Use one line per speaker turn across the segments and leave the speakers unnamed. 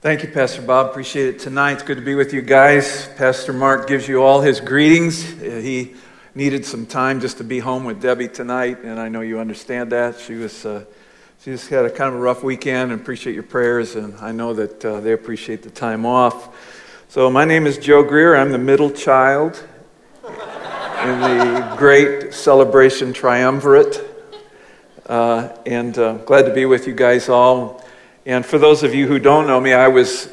Thank you, Pastor Bob. Appreciate it tonight. It's good to be with you guys. Pastor Mark gives you all his greetings. Uh, He needed some time just to be home with Debbie tonight, and I know you understand that. She was, uh, she just had a kind of a rough weekend, and appreciate your prayers, and I know that uh, they appreciate the time off. So my name is Joe Greer. I'm the middle child in the great celebration triumvirate, uh, and uh, glad to be with you guys all. And for those of you who don't know me, I was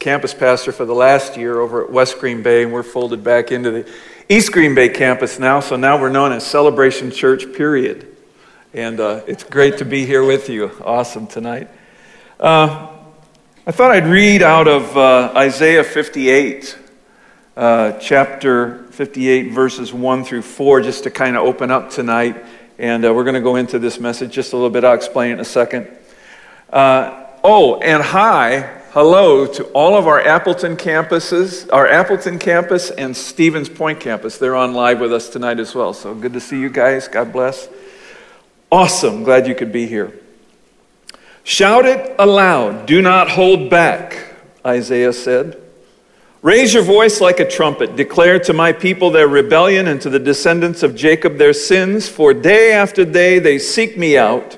campus pastor for the last year over at West Green Bay, and we're folded back into the East Green Bay campus now. So now we're known as Celebration Church, period. And uh, it's great to be here with you. Awesome tonight. Uh, I thought I'd read out of uh, Isaiah 58, uh, chapter 58, verses 1 through 4, just to kind of open up tonight. And uh, we're going to go into this message just a little bit. I'll explain it in a second. Oh, and hi, hello to all of our Appleton campuses, our Appleton campus and Stevens Point campus. They're on live with us tonight as well. So good to see you guys. God bless. Awesome. Glad you could be here. Shout it aloud. Do not hold back, Isaiah said. Raise your voice like a trumpet. Declare to my people their rebellion and to the descendants of Jacob their sins, for day after day they seek me out.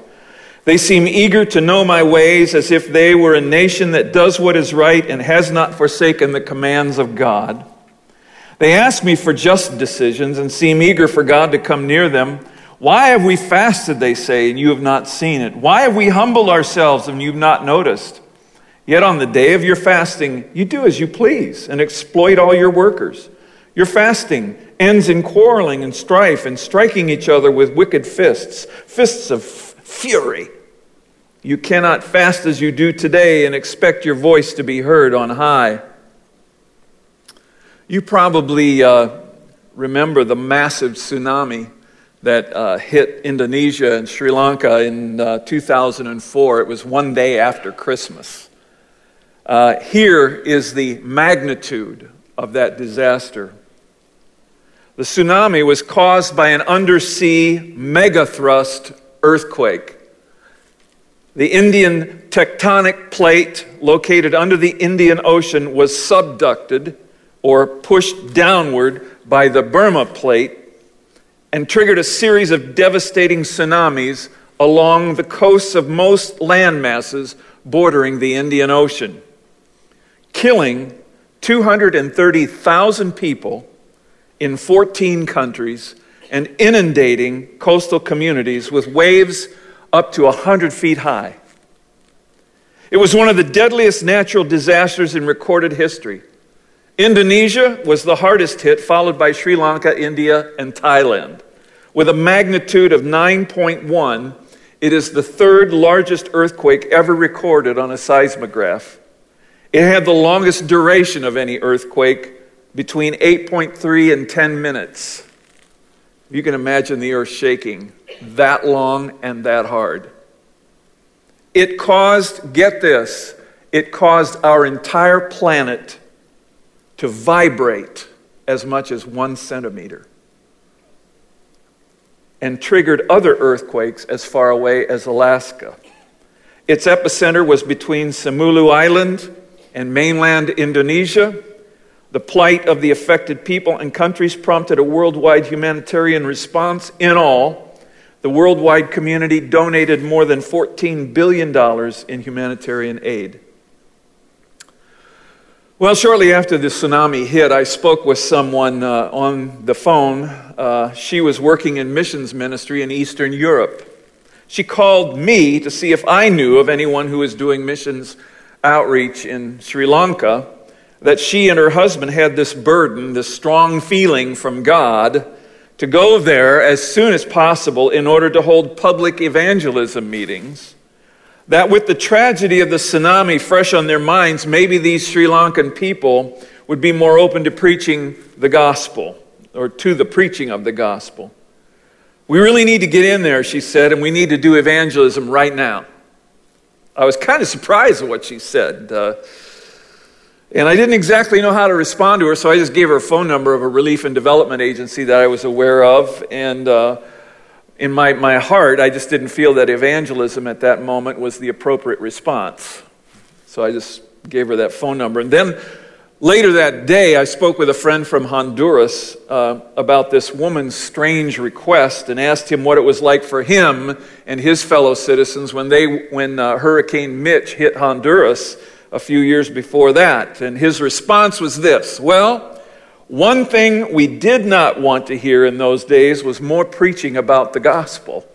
They seem eager to know my ways as if they were a nation that does what is right and has not forsaken the commands of God. They ask me for just decisions and seem eager for God to come near them. Why have we fasted, they say, and you have not seen it? Why have we humbled ourselves and you've not noticed? Yet on the day of your fasting, you do as you please and exploit all your workers. Your fasting ends in quarreling and strife and striking each other with wicked fists, fists of fury. You cannot fast as you do today and expect your voice to be heard on high. You probably uh, remember the massive tsunami that uh, hit Indonesia and Sri Lanka in uh, 2004. It was one day after Christmas. Uh, here is the magnitude of that disaster. The tsunami was caused by an undersea megathrust earthquake. The Indian tectonic plate located under the Indian Ocean was subducted or pushed downward by the Burma plate and triggered a series of devastating tsunamis along the coasts of most landmasses bordering the Indian Ocean, killing 230,000 people in 14 countries and inundating coastal communities with waves up to 100 feet high. It was one of the deadliest natural disasters in recorded history. Indonesia was the hardest hit, followed by Sri Lanka, India, and Thailand. With a magnitude of 9.1, it is the third largest earthquake ever recorded on a seismograph. It had the longest duration of any earthquake, between 8.3 and 10 minutes. You can imagine the earth shaking that long and that hard. It caused, get this, it caused our entire planet to vibrate as much as one centimeter and triggered other earthquakes as far away as Alaska. Its epicenter was between Simeulue Island and mainland Indonesia. The plight of the affected people and countries prompted a worldwide humanitarian response. In all, the worldwide community donated more than $14 billion in humanitarian aid. Well, shortly after the tsunami hit, I spoke with someone uh, on the phone. Uh, she was working in missions ministry in Eastern Europe. She called me to see if I knew of anyone who was doing missions outreach in Sri Lanka, that she and her husband had this burden, this strong feeling from God to go there as soon as possible in order to hold public evangelism meetings that with the tragedy of the tsunami fresh on their minds, maybe these Sri Lankan people would be more open to preaching the gospel or to the preaching of the gospel. We really need to get in there, she said, and we need to do evangelism right now. I was kind of surprised at what she said. Uh, and I didn't exactly know how to respond to her, so I just gave her a phone number of a relief and development agency that I was aware of. And uh, in my, my heart, I just didn't feel that evangelism at that moment was the appropriate response. So I just gave her that phone number. And then later that day, I spoke with a friend from Honduras uh, about this woman's strange request and asked him what it was like for him and his fellow citizens when, they, when uh, Hurricane Mitch hit Honduras a few years before that. And his response was this Well, one thing we did not want to hear in those days was more preaching about the gospel.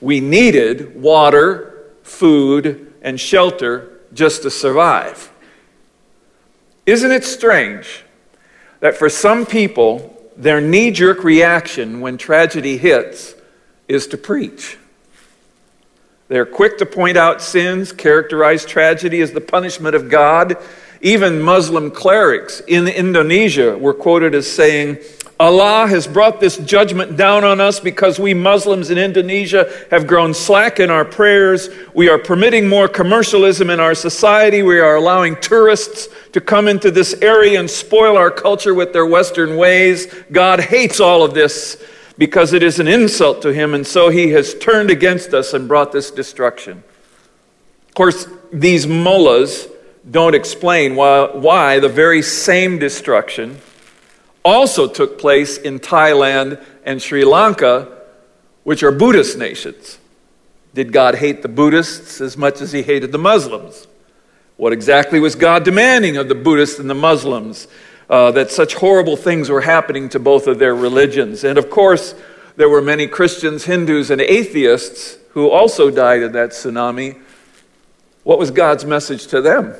We needed water, food, and shelter just to survive. Isn't it strange that for some people, their knee jerk reaction when tragedy hits is to preach? They're quick to point out sins, characterize tragedy as the punishment of God. Even Muslim clerics in Indonesia were quoted as saying, Allah has brought this judgment down on us because we Muslims in Indonesia have grown slack in our prayers. We are permitting more commercialism in our society. We are allowing tourists to come into this area and spoil our culture with their Western ways. God hates all of this because it is an insult to him, and so he has turned against us and brought this destruction. Of course, these mullahs don't explain why, why the very same destruction also took place in Thailand and Sri Lanka, which are Buddhist nations. Did God hate the Buddhists as much as he hated the Muslims? What exactly was God demanding of the Buddhists and the Muslims? Uh, that such horrible things were happening to both of their religions. And of course, there were many Christians, Hindus, and atheists who also died in that tsunami. What was God's message to them?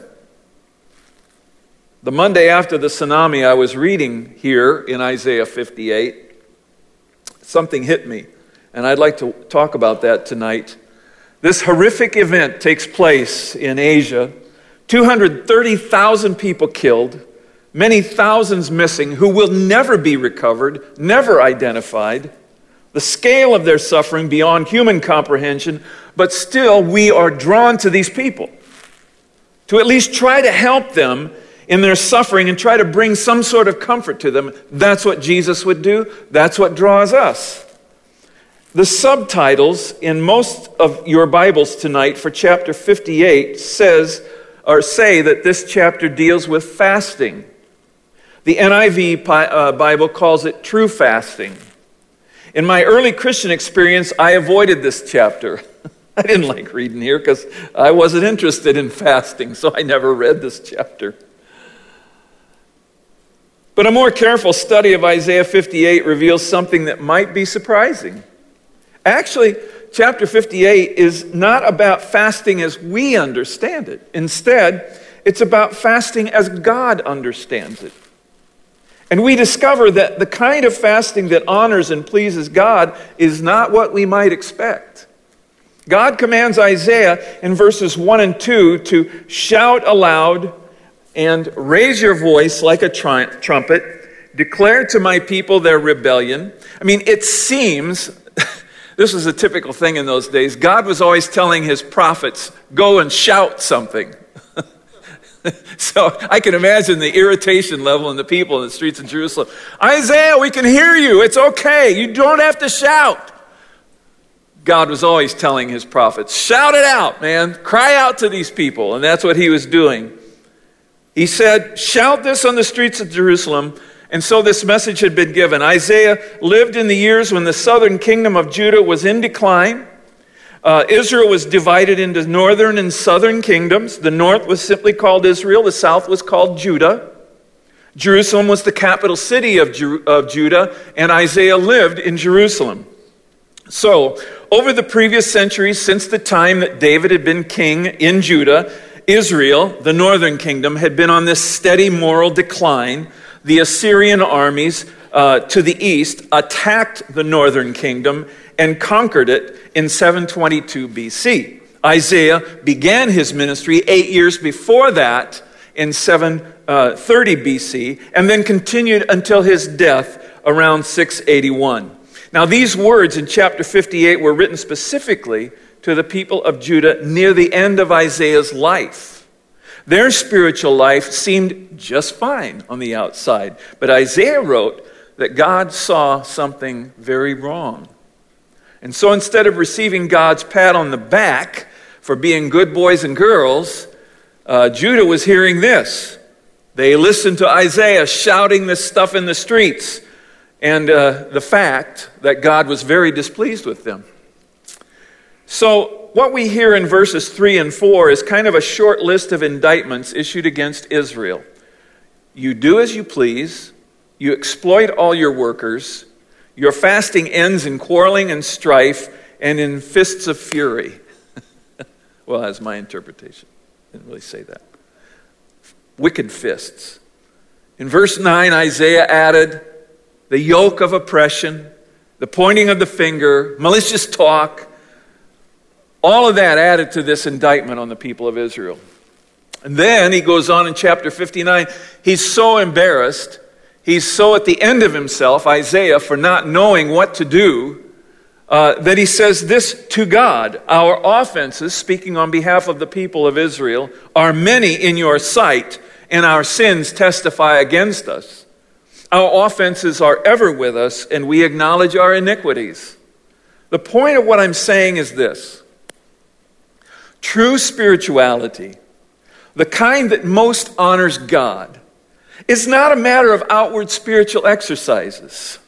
The Monday after the tsunami, I was reading here in Isaiah 58. Something hit me, and I'd like to talk about that tonight. This horrific event takes place in Asia. 230,000 people killed, many thousands missing who will never be recovered, never identified. The scale of their suffering beyond human comprehension, but still we are drawn to these people to at least try to help them in their suffering and try to bring some sort of comfort to them. That's what Jesus would do. That's what draws us. The subtitles in most of your Bibles tonight for chapter 58 says or say that this chapter deals with fasting. The NIV uh, Bible calls it true fasting. In my early Christian experience, I avoided this chapter. I didn't like reading here because I wasn't interested in fasting, so I never read this chapter. But a more careful study of Isaiah 58 reveals something that might be surprising. Actually, chapter 58 is not about fasting as we understand it. Instead, it's about fasting as God understands it. And we discover that the kind of fasting that honors and pleases God is not what we might expect. God commands Isaiah in verses 1 and 2 to shout aloud and raise your voice like a trumpet, declare to my people their rebellion. I mean, it seems, this was a typical thing in those days, God was always telling his prophets, go and shout something. so I can imagine the irritation level in the people in the streets of Jerusalem. Isaiah, we can hear you. It's okay. You don't have to shout. God was always telling his prophets, shout it out, man. Cry out to these people. And that's what he was doing. He said, Shout this on the streets of Jerusalem. And so this message had been given. Isaiah lived in the years when the southern kingdom of Judah was in decline. Uh, Israel was divided into northern and southern kingdoms. The north was simply called Israel, the south was called Judah. Jerusalem was the capital city of, Ju- of Judah, and Isaiah lived in Jerusalem. So, over the previous centuries, since the time that David had been king in Judah, Israel, the northern kingdom, had been on this steady moral decline. The Assyrian armies uh, to the east attacked the northern kingdom and conquered it in 722 BC. Isaiah began his ministry eight years before that in 730 uh, BC and then continued until his death around 681. Now, these words in chapter 58 were written specifically to the people of Judah near the end of Isaiah's life. Their spiritual life seemed just fine on the outside, but Isaiah wrote that God saw something very wrong. And so instead of receiving God's pat on the back for being good boys and girls, uh, Judah was hearing this. They listened to Isaiah shouting this stuff in the streets, and uh, the fact that God was very displeased with them. So, what we hear in verses 3 and 4 is kind of a short list of indictments issued against Israel. You do as you please, you exploit all your workers, your fasting ends in quarreling and strife and in fists of fury. well, that's my interpretation. Didn't really say that. Wicked fists. In verse 9, Isaiah added the yoke of oppression, the pointing of the finger, malicious talk, all of that added to this indictment on the people of Israel. And then he goes on in chapter 59. He's so embarrassed. He's so at the end of himself, Isaiah, for not knowing what to do, uh, that he says this to God Our offenses, speaking on behalf of the people of Israel, are many in your sight, and our sins testify against us. Our offenses are ever with us, and we acknowledge our iniquities. The point of what I'm saying is this True spirituality, the kind that most honors God, is not a matter of outward spiritual exercises.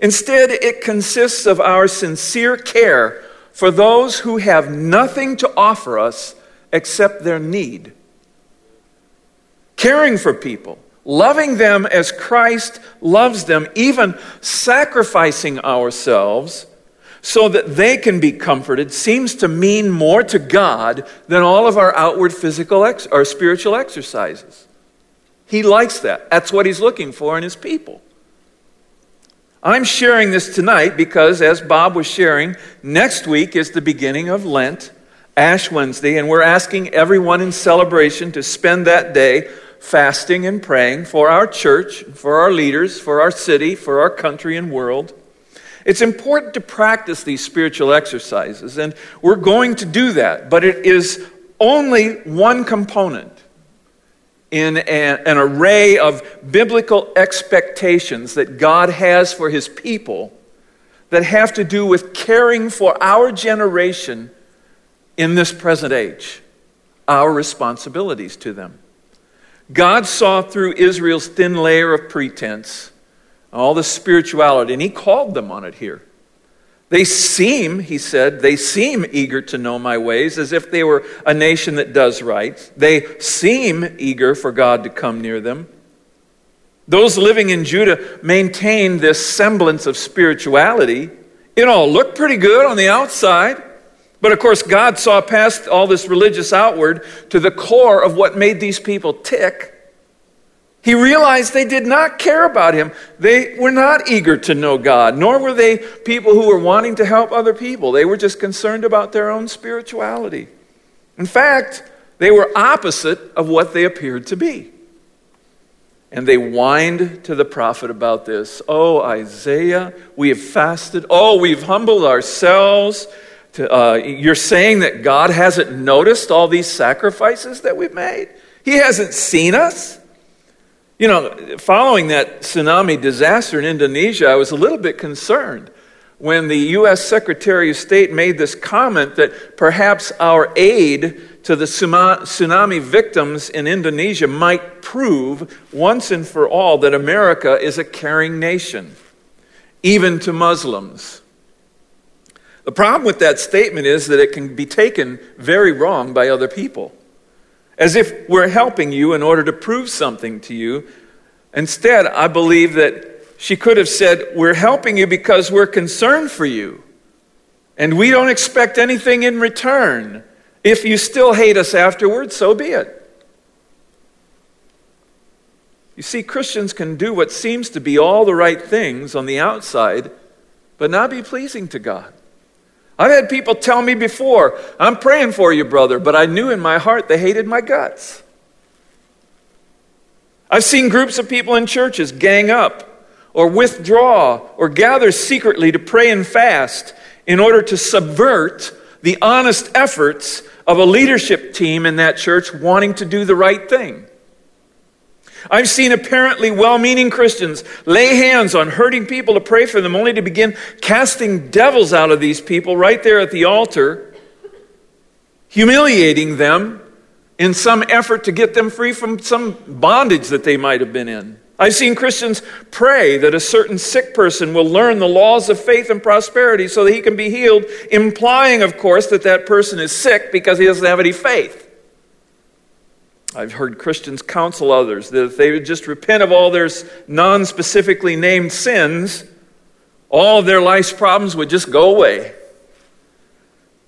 Instead, it consists of our sincere care for those who have nothing to offer us except their need. Caring for people, loving them as Christ loves them, even sacrificing ourselves so that they can be comforted seems to mean more to God than all of our outward physical ex- or spiritual exercises. He likes that. That's what he's looking for in his people. I'm sharing this tonight because, as Bob was sharing, next week is the beginning of Lent, Ash Wednesday, and we're asking everyone in celebration to spend that day fasting and praying for our church, for our leaders, for our city, for our country and world. It's important to practice these spiritual exercises, and we're going to do that, but it is only one component in an array of biblical expectations that God has for his people that have to do with caring for our generation in this present age, our responsibilities to them. God saw through Israel's thin layer of pretense all the spirituality, and he called them on it here. They seem, he said, they seem eager to know my ways as if they were a nation that does right. They seem eager for God to come near them. Those living in Judah maintained this semblance of spirituality. It all looked pretty good on the outside. But of course, God saw past all this religious outward to the core of what made these people tick. He realized they did not care about him. They were not eager to know God, nor were they people who were wanting to help other people. They were just concerned about their own spirituality. In fact, they were opposite of what they appeared to be. And they whined to the prophet about this. Oh, Isaiah, we have fasted. Oh, we've humbled ourselves. To, uh, you're saying that God hasn't noticed all these sacrifices that we've made? He hasn't seen us? You know, following that tsunami disaster in Indonesia, I was a little bit concerned when the U.S. Secretary of State made this comment that perhaps our aid to the tsunami victims in Indonesia might prove once and for all that America is a caring nation, even to Muslims. The problem with that statement is that it can be taken very wrong by other people as if we're helping you in order to prove something to you. Instead, I believe that she could have said, We're helping you because we're concerned for you, and we don't expect anything in return. If you still hate us afterwards, so be it. You see, Christians can do what seems to be all the right things on the outside, but not be pleasing to God. I've had people tell me before, I'm praying for you, brother, but I knew in my heart they hated my guts. I've seen groups of people in churches gang up or withdraw or gather secretly to pray and fast in order to subvert the honest efforts of a leadership team in that church wanting to do the right thing. I've seen apparently well meaning Christians lay hands on hurting people to pray for them, only to begin casting devils out of these people right there at the altar, humiliating them, in some effort to get them free from some bondage that they might have been in. I've seen Christians pray that a certain sick person will learn the laws of faith and prosperity so that he can be healed, implying, of course, that that person is sick because he doesn't have any faith. I've heard Christians counsel others that if they would just repent of all their non specifically named sins, all of their life's problems would just go away.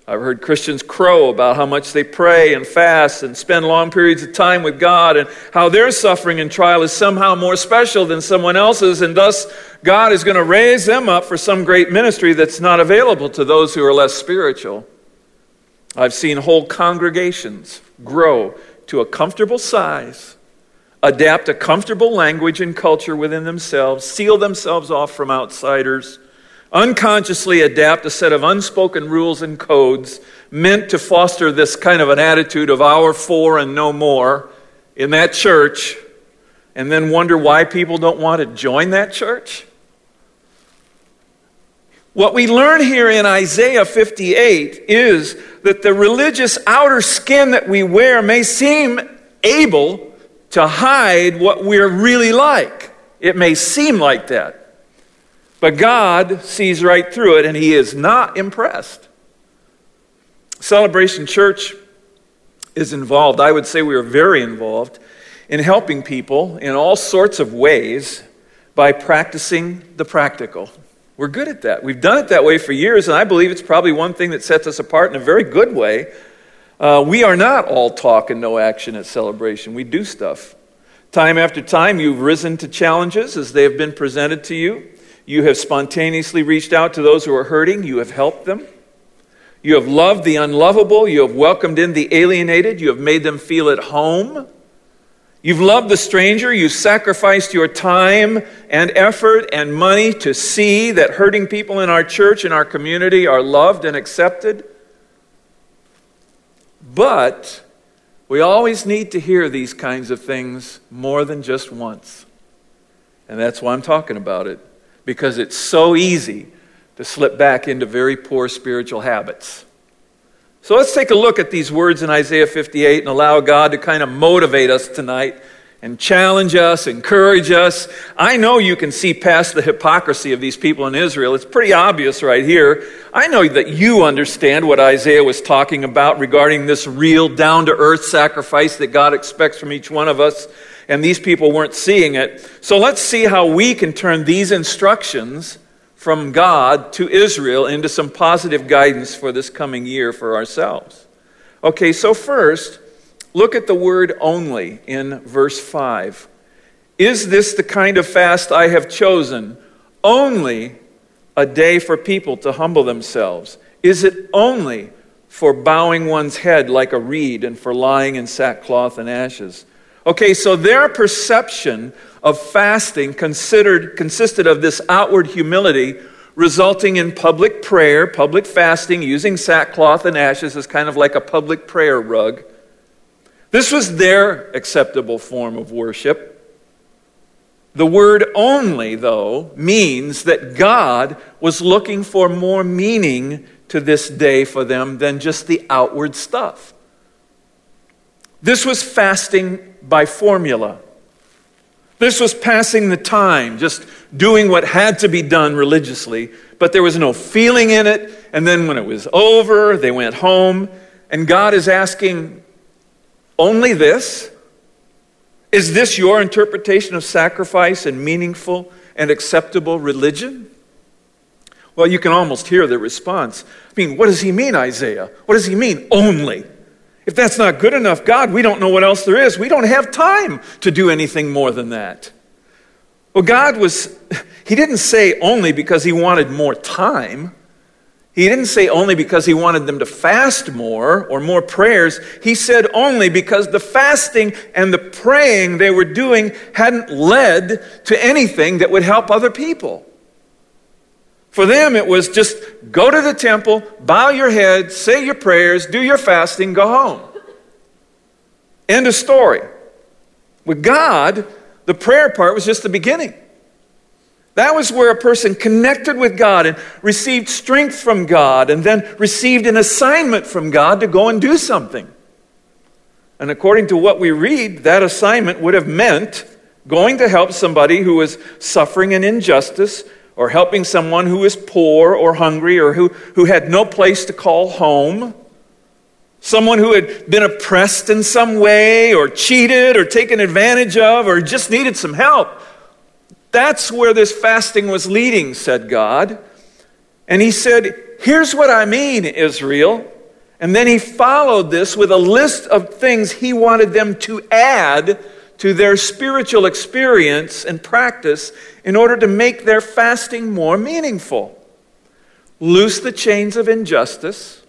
I've heard Christians crow about how much they pray and fast and spend long periods of time with God and how their suffering and trial is somehow more special than someone else's, and thus God is going to raise them up for some great ministry that's not available to those who are less spiritual. I've seen whole congregations grow to a comfortable size, adapt a comfortable language and culture within themselves, seal themselves off from outsiders unconsciously adapt a set of unspoken rules and codes meant to foster this kind of an attitude of our four and no more in that church, and then wonder why people don't want to join that church? What we learn here in Isaiah 58 is that the religious outer skin that we wear may seem able to hide what we're really like. It may seem like that. But God sees right through it and he is not impressed. Celebration Church is involved, I would say we are very involved, in helping people in all sorts of ways by practicing the practical. We're good at that. We've done it that way for years, and I believe it's probably one thing that sets us apart in a very good way. Uh, we are not all talk and no action at celebration. We do stuff. Time after time, you've risen to challenges as they have been presented to you. You have spontaneously reached out to those who are hurting. You have helped them. You have loved the unlovable. You have welcomed in the alienated. You have made them feel at home. You've loved the stranger. You've sacrificed your time and effort and money to see that hurting people in our church and our community are loved and accepted. But we always need to hear these kinds of things more than just once. And that's why I'm talking about it because it's so easy to slip back into very poor spiritual habits. So let's take a look at these words in Isaiah 58 and allow God to kind of motivate us tonight and challenge us, encourage us. I know you can see past the hypocrisy of these people in Israel. It's pretty obvious right here. I know that you understand what Isaiah was talking about regarding this real down to earth sacrifice that God expects from each one of us and these people weren't seeing it. So let's see how we can turn these instructions from God to Israel into some positive guidance for this coming year for ourselves. Okay, so first, look at the word only in verse 5. Is this the kind of fast I have chosen? Only a day for people to humble themselves? Is it only for bowing one's head like a reed and for lying in sackcloth and ashes? Okay, so their perception of fasting considered, consisted of this outward humility resulting in public prayer, public fasting, using sackcloth and ashes as kind of like a public prayer rug. This was their acceptable form of worship. The word only, though, means that God was looking for more meaning to this day for them than just the outward stuff. This was fasting by formula. This was passing the time, just doing what had to be done religiously, but there was no feeling in it. And then when it was over, they went home. And God is asking, only this? Is this your interpretation of sacrifice and meaningful and acceptable religion? Well, you can almost hear the response. I mean, what does he mean, Isaiah? What does he mean, only? If that's not good enough, God, we don't know what else there is. We don't have time to do anything more than that. Well, God was, He didn't say only because He wanted more time. He didn't say only because He wanted them to fast more or more prayers. He said only because the fasting and the praying they were doing hadn't led to anything that would help other people. For them, it was just go to the temple, bow your head, say your prayers, do your fasting, go home. End of story. With God, the prayer part was just the beginning. That was where a person connected with God and received strength from God and then received an assignment from God to go and do something. And according to what we read, that assignment would have meant going to help somebody who was suffering an injustice or helping someone who is poor or hungry or who, who had no place to call home. Someone who had been oppressed in some way or cheated or taken advantage of or just needed some help. That's where this fasting was leading, said God. And he said, Here's what I mean, Israel. And then he followed this with a list of things he wanted them to add to their spiritual experience and practice in order to make their fasting more meaningful. Loose the chains of injustice,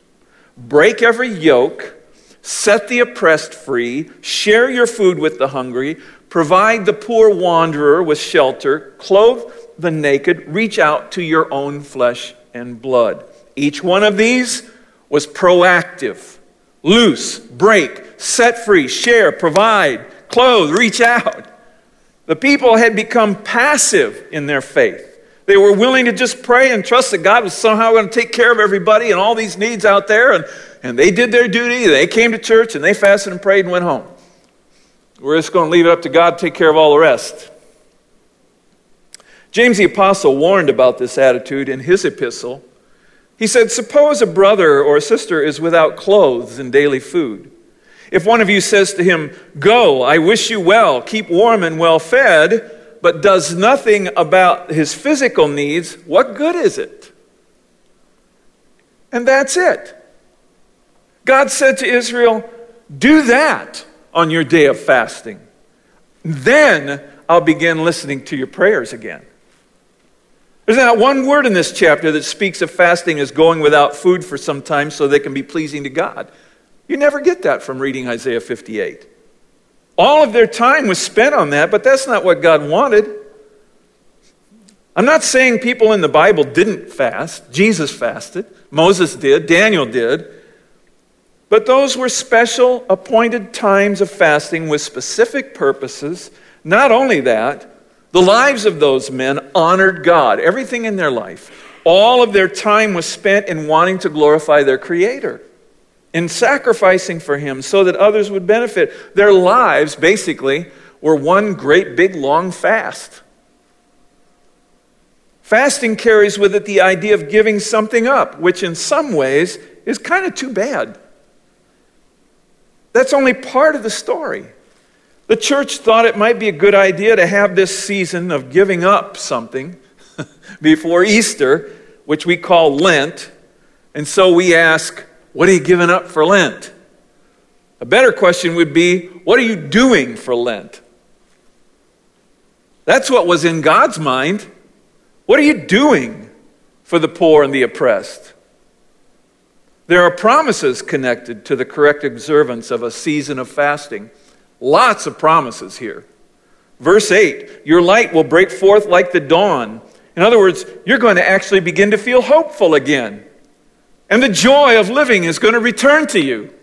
break every yoke, set the oppressed free, share your food with the hungry, provide the poor wanderer with shelter, clothe the naked, reach out to your own flesh and blood. Each one of these was proactive loose, break, set free, share, provide, clothe, reach out. The people had become passive in their faith. They were willing to just pray and trust that God was somehow going to take care of everybody and all these needs out there. And, and they did their duty. They came to church and they fasted and prayed and went home. We're just going to leave it up to God to take care of all the rest. James the Apostle warned about this attitude in his epistle he said, Suppose a brother or a sister is without clothes and daily food. If one of you says to him, Go, I wish you well, keep warm and well fed, but does nothing about his physical needs, what good is it? And that's it. God said to Israel, Do that on your day of fasting. Then I'll begin listening to your prayers again. There's not one word in this chapter that speaks of fasting as going without food for some time so they can be pleasing to God. You never get that from reading Isaiah 58. All of their time was spent on that, but that's not what God wanted. I'm not saying people in the Bible didn't fast. Jesus fasted, Moses did, Daniel did. But those were special appointed times of fasting with specific purposes. Not only that, the lives of those men honored God, everything in their life. All of their time was spent in wanting to glorify their Creator, in sacrificing for Him so that others would benefit. Their lives, basically, were one great big long fast. Fasting carries with it the idea of giving something up, which in some ways is kind of too bad. That's only part of the story. The church thought it might be a good idea to have this season of giving up something before Easter, which we call Lent. And so we ask, what are you giving up for Lent? A better question would be, what are you doing for Lent? That's what was in God's mind. What are you doing for the poor and the oppressed? There are promises connected to the correct observance of a season of fasting. Lots of promises here. Verse 8 Your light will break forth like the dawn. In other words, you're going to actually begin to feel hopeful again. And the joy of living is going to return to you.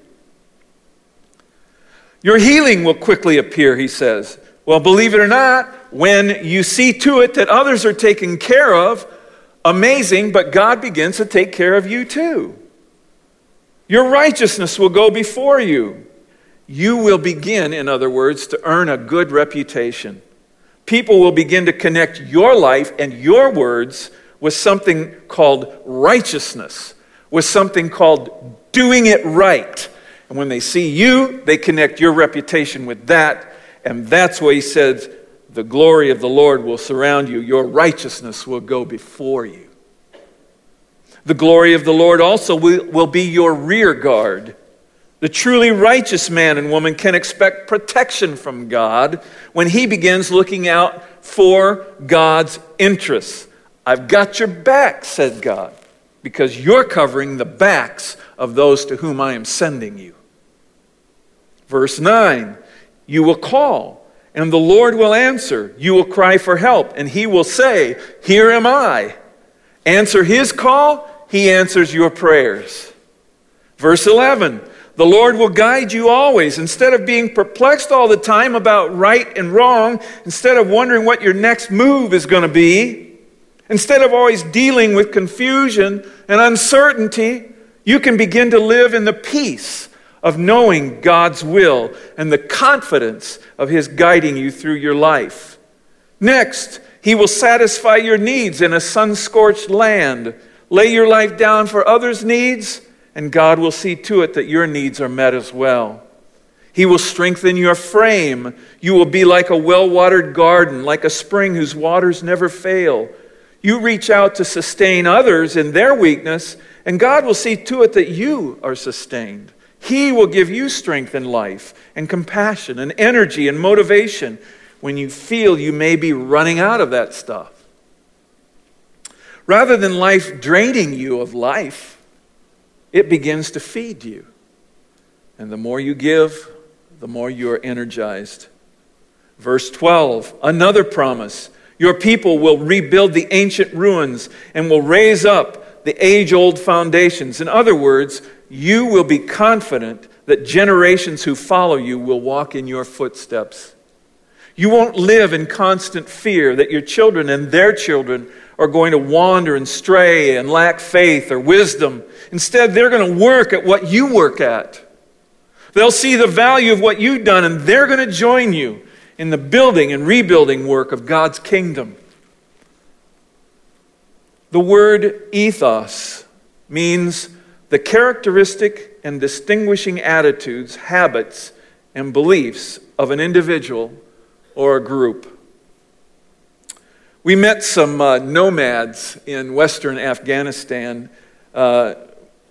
Your healing will quickly appear, he says. Well, believe it or not, when you see to it that others are taken care of, amazing, but God begins to take care of you too. Your righteousness will go before you. You will begin, in other words, to earn a good reputation. People will begin to connect your life and your words with something called righteousness, with something called doing it right. And when they see you, they connect your reputation with that. And that's why he says, The glory of the Lord will surround you, your righteousness will go before you. The glory of the Lord also will, will be your rear guard. The truly righteous man and woman can expect protection from God when he begins looking out for God's interests. I've got your back, said God, because you're covering the backs of those to whom I am sending you. Verse 9 You will call, and the Lord will answer. You will cry for help, and he will say, Here am I. Answer his call, he answers your prayers. Verse 11 the Lord will guide you always. Instead of being perplexed all the time about right and wrong, instead of wondering what your next move is going to be, instead of always dealing with confusion and uncertainty, you can begin to live in the peace of knowing God's will and the confidence of His guiding you through your life. Next, He will satisfy your needs in a sun scorched land. Lay your life down for others' needs, and God will see to it that your needs are met as well. He will strengthen your frame. You will be like a well watered garden, like a spring whose waters never fail. You reach out to sustain others in their weakness, and God will see to it that you are sustained. He will give you strength in life, and compassion, and energy, and motivation when you feel you may be running out of that stuff. Rather than life draining you of life, it begins to feed you. And the more you give, the more you are energized. Verse 12, another promise. Your people will rebuild the ancient ruins and will raise up the age old foundations. In other words, you will be confident that generations who follow you will walk in your footsteps. You won't live in constant fear that your children and their children are going to wander and stray and lack faith or wisdom. Instead, they're going to work at what you work at. They'll see the value of what you've done, and they're going to join you in the building and rebuilding work of God's kingdom. The word ethos means the characteristic and distinguishing attitudes, habits, and beliefs of an individual or a group. We met some uh, nomads in western Afghanistan uh,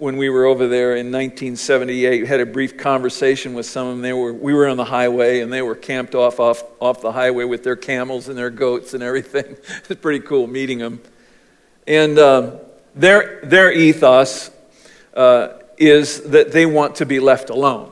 when we were over there in 1978. Had a brief conversation with some of them. They were, we were on the highway, and they were camped off, off, off the highway with their camels and their goats and everything. it's pretty cool meeting them. And um, their, their ethos uh, is that they want to be left alone.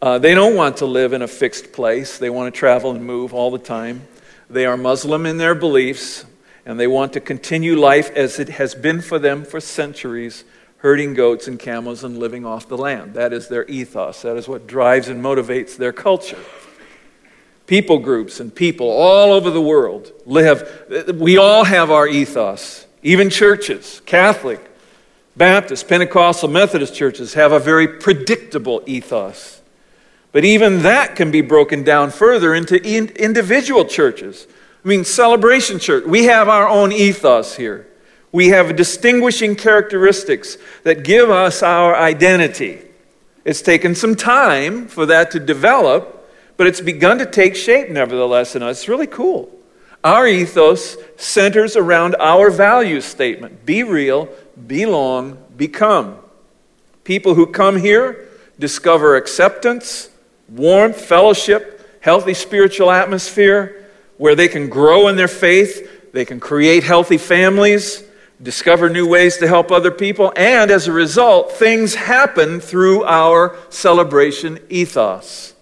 Uh, they don't want to live in a fixed place. They want to travel and move all the time. They are Muslim in their beliefs, and they want to continue life as it has been for them for centuries herding goats and camels and living off the land. That is their ethos. That is what drives and motivates their culture. People groups and people all over the world live, we all have our ethos. Even churches, Catholic, Baptist, Pentecostal, Methodist churches have a very predictable ethos. But even that can be broken down further into individual churches. I mean, Celebration Church, we have our own ethos here. We have distinguishing characteristics that give us our identity. It's taken some time for that to develop, but it's begun to take shape nevertheless in us. It's really cool. Our ethos centers around our value statement be real, belong, become. People who come here discover acceptance, warmth, fellowship, healthy spiritual atmosphere where they can grow in their faith, they can create healthy families, discover new ways to help other people, and as a result, things happen through our celebration ethos.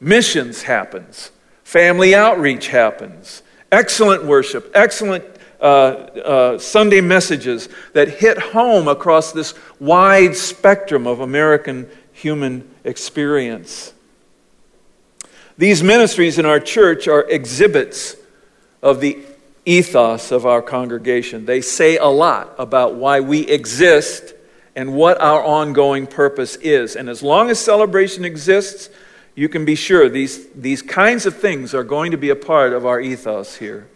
Missions happens, family outreach happens, excellent worship, excellent uh, uh, Sunday messages that hit home across this wide spectrum of American human experience. These ministries in our church are exhibits of the ethos of our congregation. They say a lot about why we exist and what our ongoing purpose is. And as long as celebration exists, you can be sure these, these kinds of things are going to be a part of our ethos here.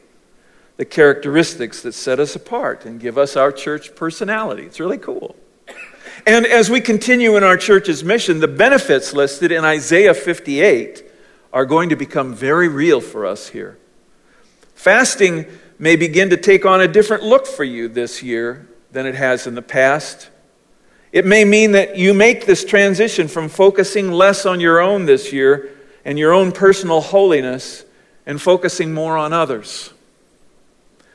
The characteristics that set us apart and give us our church personality. It's really cool. And as we continue in our church's mission, the benefits listed in Isaiah 58 are going to become very real for us here. Fasting may begin to take on a different look for you this year than it has in the past. It may mean that you make this transition from focusing less on your own this year and your own personal holiness and focusing more on others.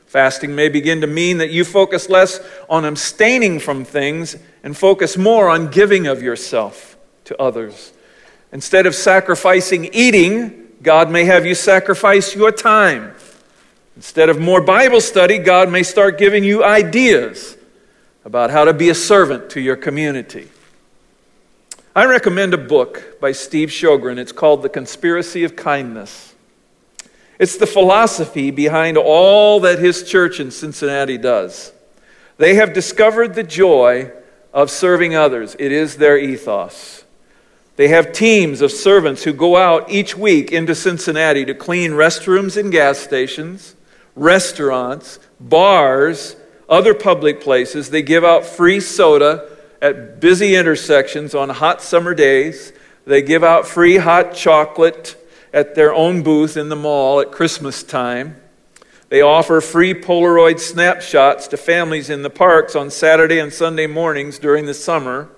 Fasting may begin to mean that you focus less on abstaining from things and focus more on giving of yourself to others. Instead of sacrificing eating, God may have you sacrifice your time Instead of more Bible study, God may start giving you ideas about how to be a servant to your community. I recommend a book by Steve Sjogren. It's called The Conspiracy of Kindness. It's the philosophy behind all that his church in Cincinnati does. They have discovered the joy of serving others, it is their ethos. They have teams of servants who go out each week into Cincinnati to clean restrooms and gas stations, restaurants, bars, other public places. They give out free soda at busy intersections on hot summer days. They give out free hot chocolate at their own booth in the mall at Christmas time. They offer free Polaroid snapshots to families in the parks on Saturday and Sunday mornings during the summer.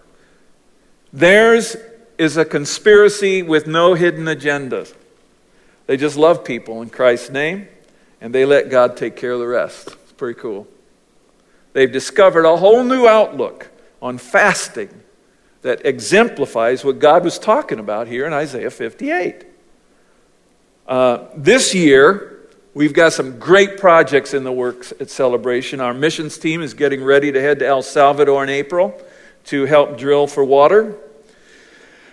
Theirs is a conspiracy with no hidden agenda. They just love people in Christ's name, and they let God take care of the rest. It's pretty cool. They've discovered a whole new outlook on fasting that exemplifies what God was talking about here in Isaiah 58. Uh, this year, we've got some great projects in the works at Celebration. Our missions team is getting ready to head to El Salvador in April to help drill for water.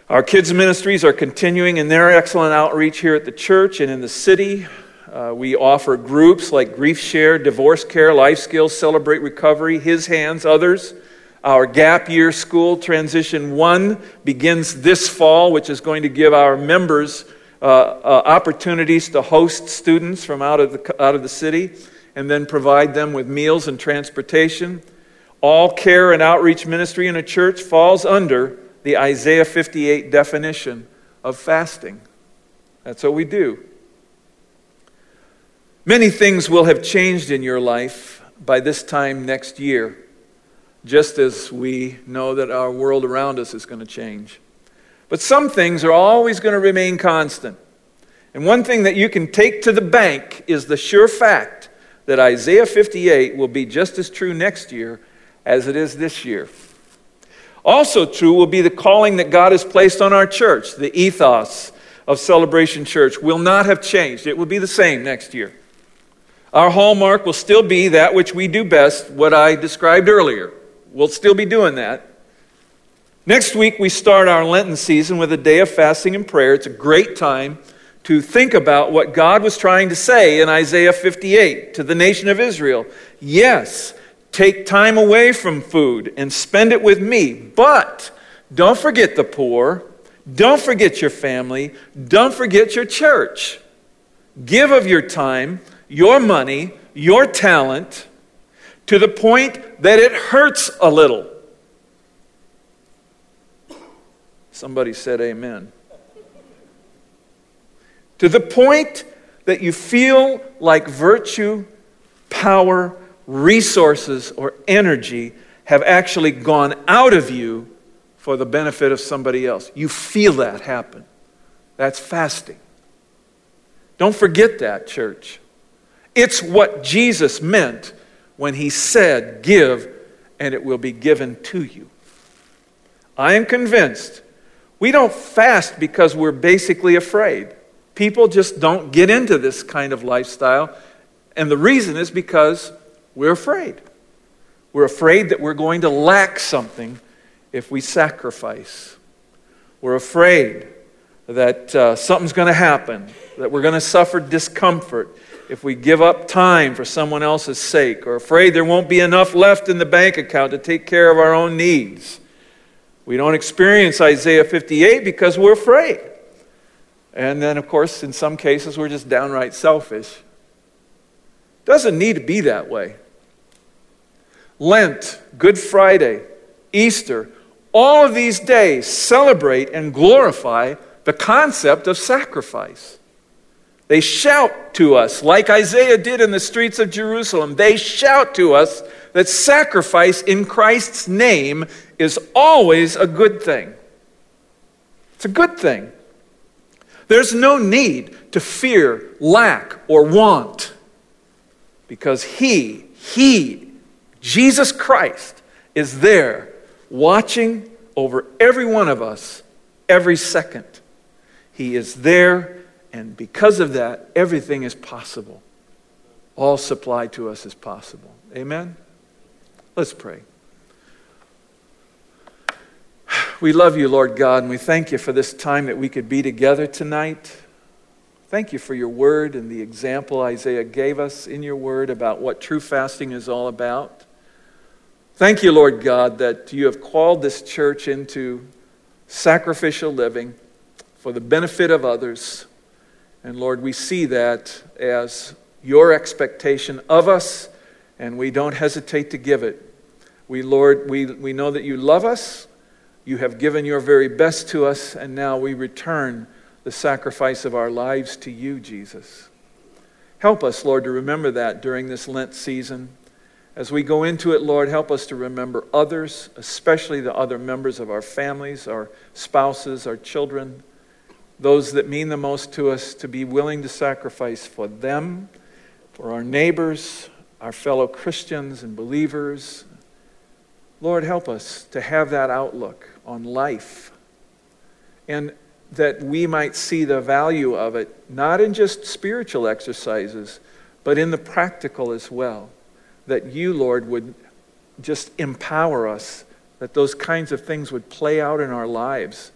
Our kids' ministries are continuing in their excellent outreach here at the church and in the city. Uh, we offer groups like Grief Share, Divorce Care, Life Skills, Celebrate Recovery, His Hands, others. Our gap year school, Transition 1, begins this fall, which is going to give our members uh, uh, opportunities to host students from out of, the, out of the city and then provide them with meals and transportation. All care and outreach ministry in a church falls under the Isaiah 58 definition of fasting. That's what we do. Many things will have changed in your life by this time next year, just as we know that our world around us is going to change. But some things are always going to remain constant. And one thing that you can take to the bank is the sure fact that Isaiah 58 will be just as true next year as it is this year. Also, true will be the calling that God has placed on our church. The ethos of Celebration Church will not have changed, it will be the same next year. Our hallmark will still be that which we do best, what I described earlier. We'll still be doing that. Next week, we start our Lenten season with a day of fasting and prayer. It's a great time to think about what God was trying to say in Isaiah 58 to the nation of Israel. Yes, Take time away from food and spend it with me. But don't forget the poor. Don't forget your family. Don't forget your church. Give of your time, your money, your talent to the point that it hurts a little. Somebody said amen. To the point that you feel like virtue, power, resources or energy have actually gone out of you for the benefit of somebody else. You feel that happen. That's fasting. Don't forget that, church. It's what Jesus meant when he said, Give, and it will be given to you. I am convinced we don't fast because we're basically afraid. People just don't get into this kind of lifestyle. And the reason is because we're afraid. We're afraid that we're going to lack something if we sacrifice. We're afraid that uh, something's going to happen, that we're going to suffer discomfort if we give up time for someone else's sake, or afraid there won't be enough left in the bank account to take care of our own needs. We don't experience Isaiah 58 because we're afraid. And then, of course, in some cases, we're just downright selfish. Doesn't need to be that way. Lent, Good Friday, Easter, all of these days celebrate and glorify the concept of sacrifice. They shout to us, like Isaiah did in the streets of Jerusalem, they shout to us that sacrifice in Christ's name is always a good thing. It's a good thing. There's no need to fear lack or want because He, He Jesus Christ is there watching over every one of us every second. He is there, and because of that, everything is possible. All supplied to us is possible. Amen? Let's pray. We love you, Lord God, and we thank you for this time that we could be together tonight. Thank you for your word and the example Isaiah gave us in your word about what true fasting is all about. Thank you, Lord God, that you have called this church into sacrificial living for the benefit of others. And Lord, we see that as your expectation of us, and we don't hesitate to give it. We, Lord, we, we know that you love us, you have given your very best to us, and now we return the sacrifice of our lives to you, Jesus. Help us, Lord, to remember that during this Lent season. As we go into it, Lord, help us to remember others, especially the other members of our families, our spouses, our children, those that mean the most to us, to be willing to sacrifice for them, for our neighbors, our fellow Christians and believers. Lord, help us to have that outlook on life. And that we might see the value of it, not in just spiritual exercises, but in the practical as well. That you, Lord, would just empower us, that those kinds of things would play out in our lives,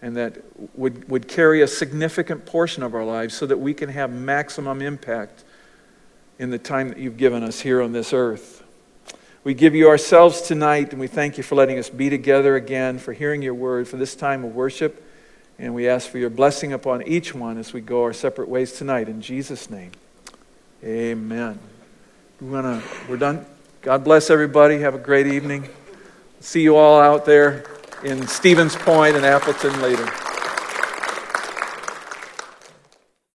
and that would, would carry a significant portion of our lives so that we can have maximum impact in the time that you've given us here on this earth. We give you ourselves tonight, and we thank you for letting us be together again, for hearing your word, for this time of worship. And we ask for your blessing upon each one as we go our separate ways tonight. In Jesus' name, amen. We wanna, we're done. God bless everybody. Have a great evening. See you all out there in Stevens Point and Appleton later.